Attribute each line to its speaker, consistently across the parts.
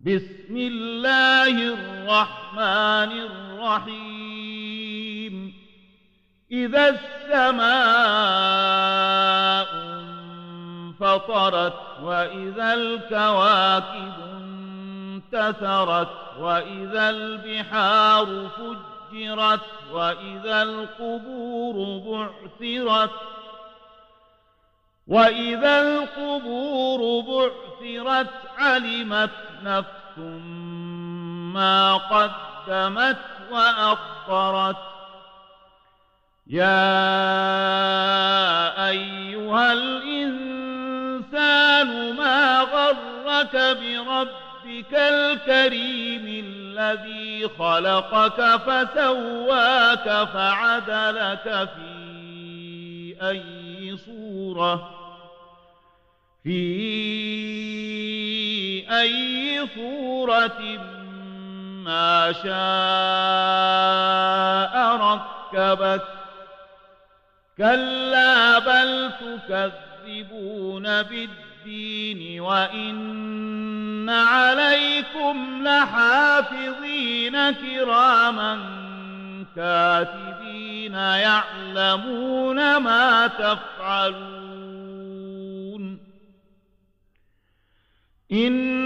Speaker 1: بسم الله الرحمن الرحيم. إذا السماء انفطرت وإذا الكواكب انتثرت وإذا البحار فجرت وإذا القبور بعثرت وإذا القبور بعثرت علمت نفس ما قدمت وأخرت يا أيها الإنسان ما غرك بربك الكريم الذي خلقك فسواك فعدلك في أي صورة في أي صورة ما شاء ركبك. كلا بل تكذبون بالدين وإن عليكم لحافظين كراما كاتبين يعلمون ما تفعلون. إن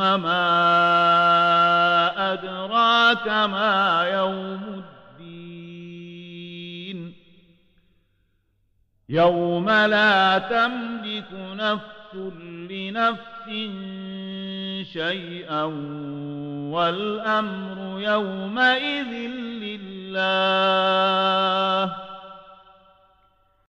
Speaker 1: ثم ما أدراك ما يوم الدين. يوم لا تملك نفس لنفس شيئا والأمر يومئذ لله.